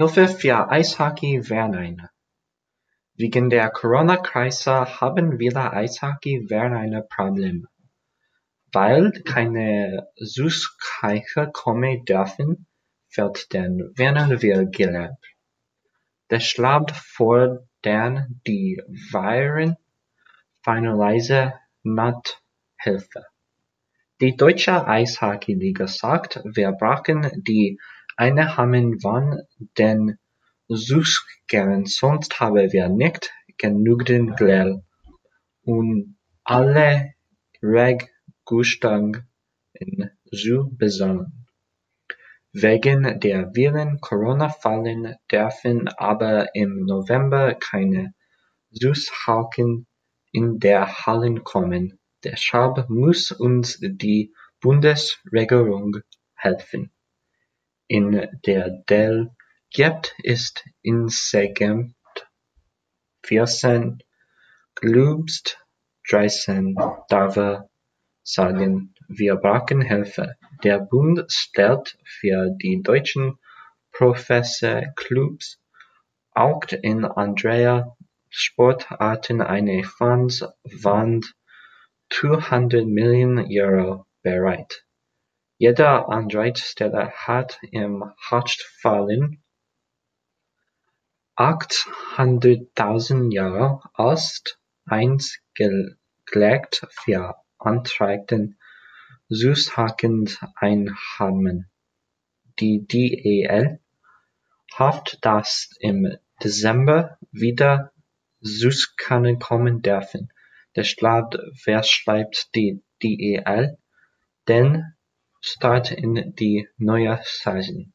Hilfe für Eishockey-Vereine: Wegen der Corona-Krise haben viele Eishockey-Vereine Probleme. Weil keine Zuschauer kommen dürfen, wird den Vereinen viel Geld. Deshalb fordern die Vereine financielle Nothilfe. Die Deutsche Eishockey-Liga sagt, wir brauchen die Einnahmen von den Zuschauern sonst haben wir nicht genügend Geld, um alle Registrierungen zu bezahlen. Wegen der vielen Corona-Fälle dürfen aber im November keine Zuschauer in die Hallen kommen, deshalb muss uns die Bundesregierung helfen. In der DEL gibt es insgesamt vierzehn Clubs, dreizehn davon sagen, wir brauchen Hilfe. Der Bund stellt für die deutschen Profiklubs auch in anderen Sportarten einen Fonds von zweihundert Millionen Euro bereit. Jede Antragsteller hat im Höchstfall achthunderttausend Euro als Entgelt für beantragte Zuschauereinnahmen. Die DEL hofft, dass im Dezember wieder Zuschauer kommen dürfen. Deshalb verschiebt die DEL den Start in die neue Saison.